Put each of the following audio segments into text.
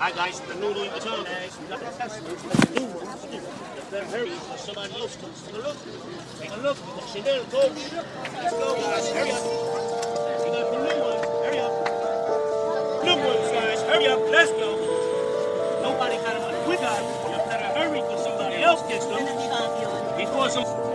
Hi guys, the noodle in the town. We got the customers, the new ones. You better hurry before somebody else comes. Take a look. Take a look. We got Chanel Gold. Let's go guys, hurry up. We got the new ones. Hurry up. New ones guys, hurry up. Let's go. Nobody got them on. We got. You better hurry before somebody else gets them. Before some...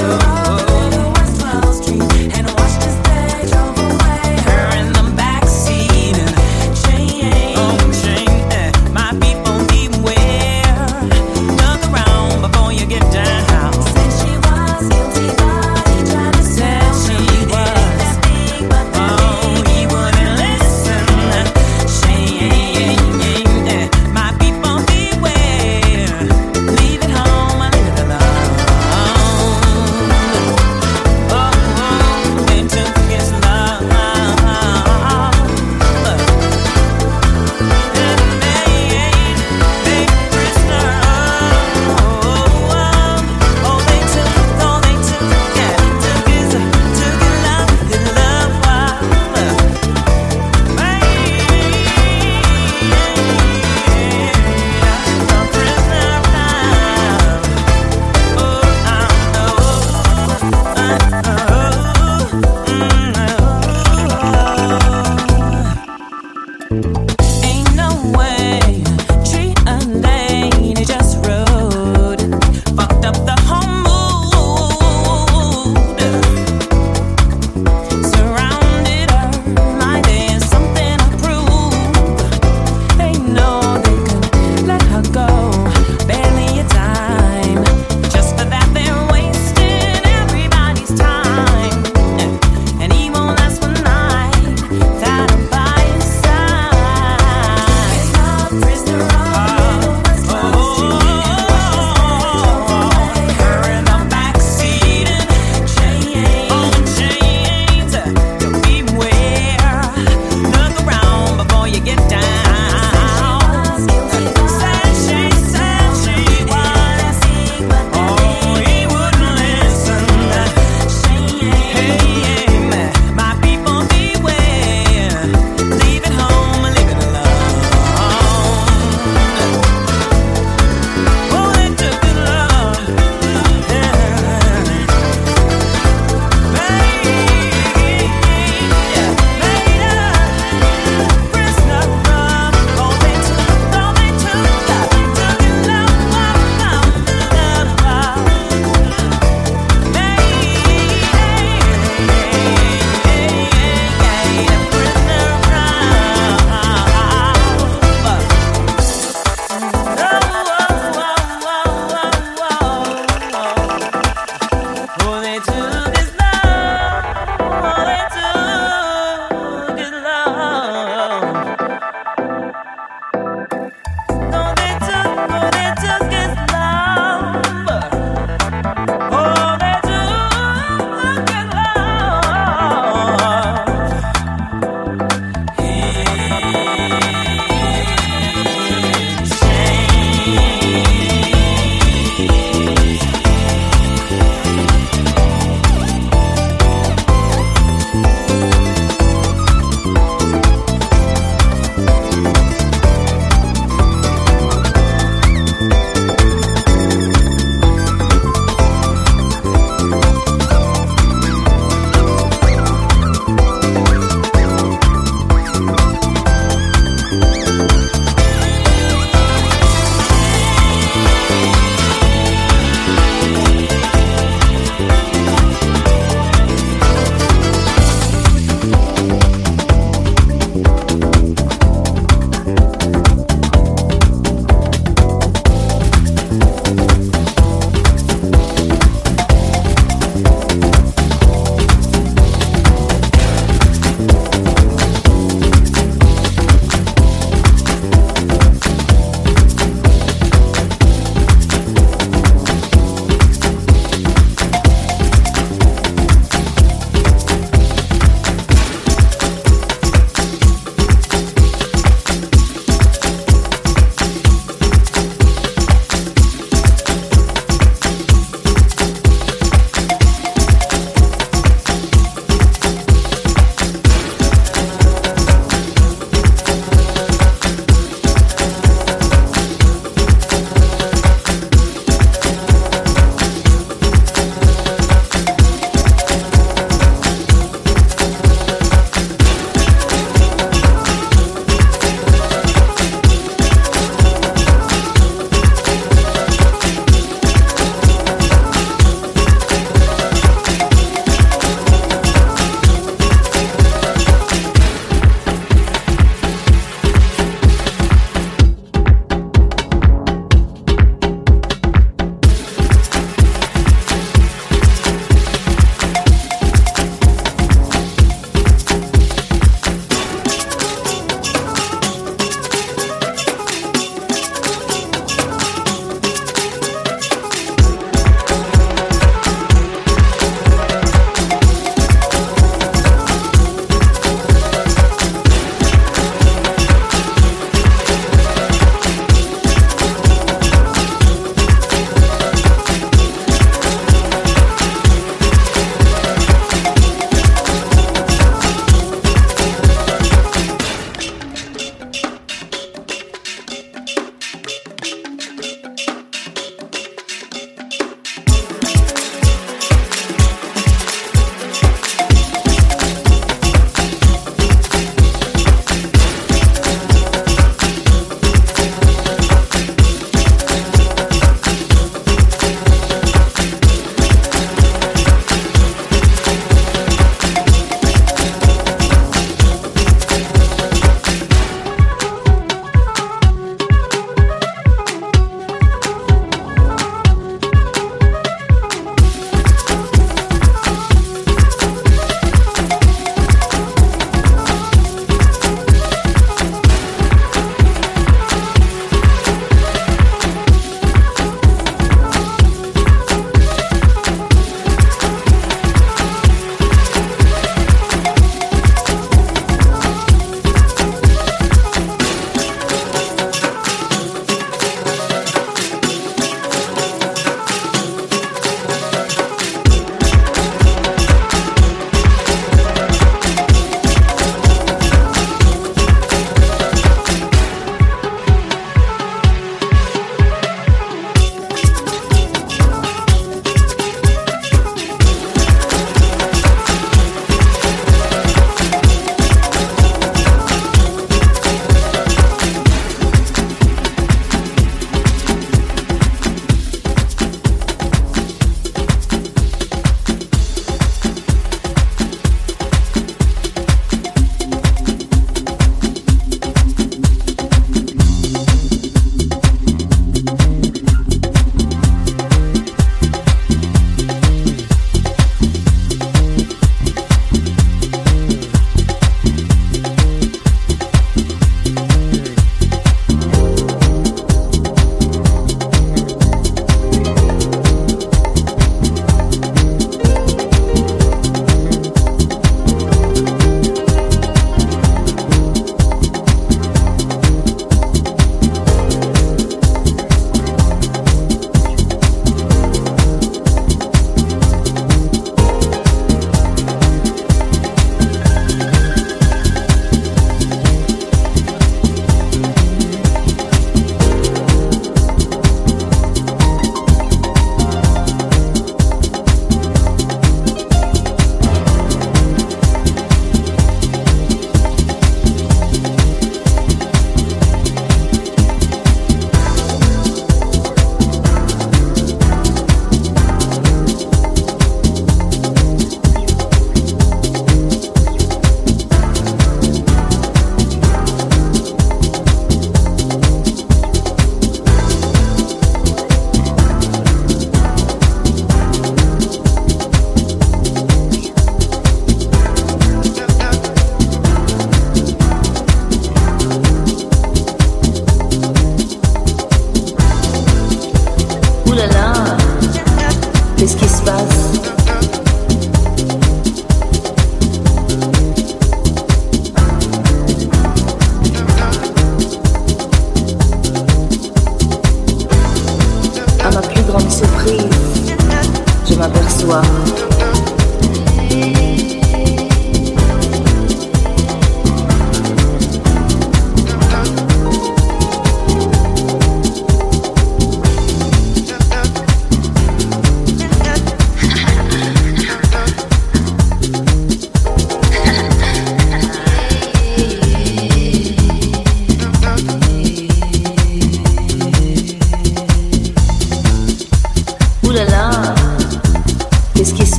to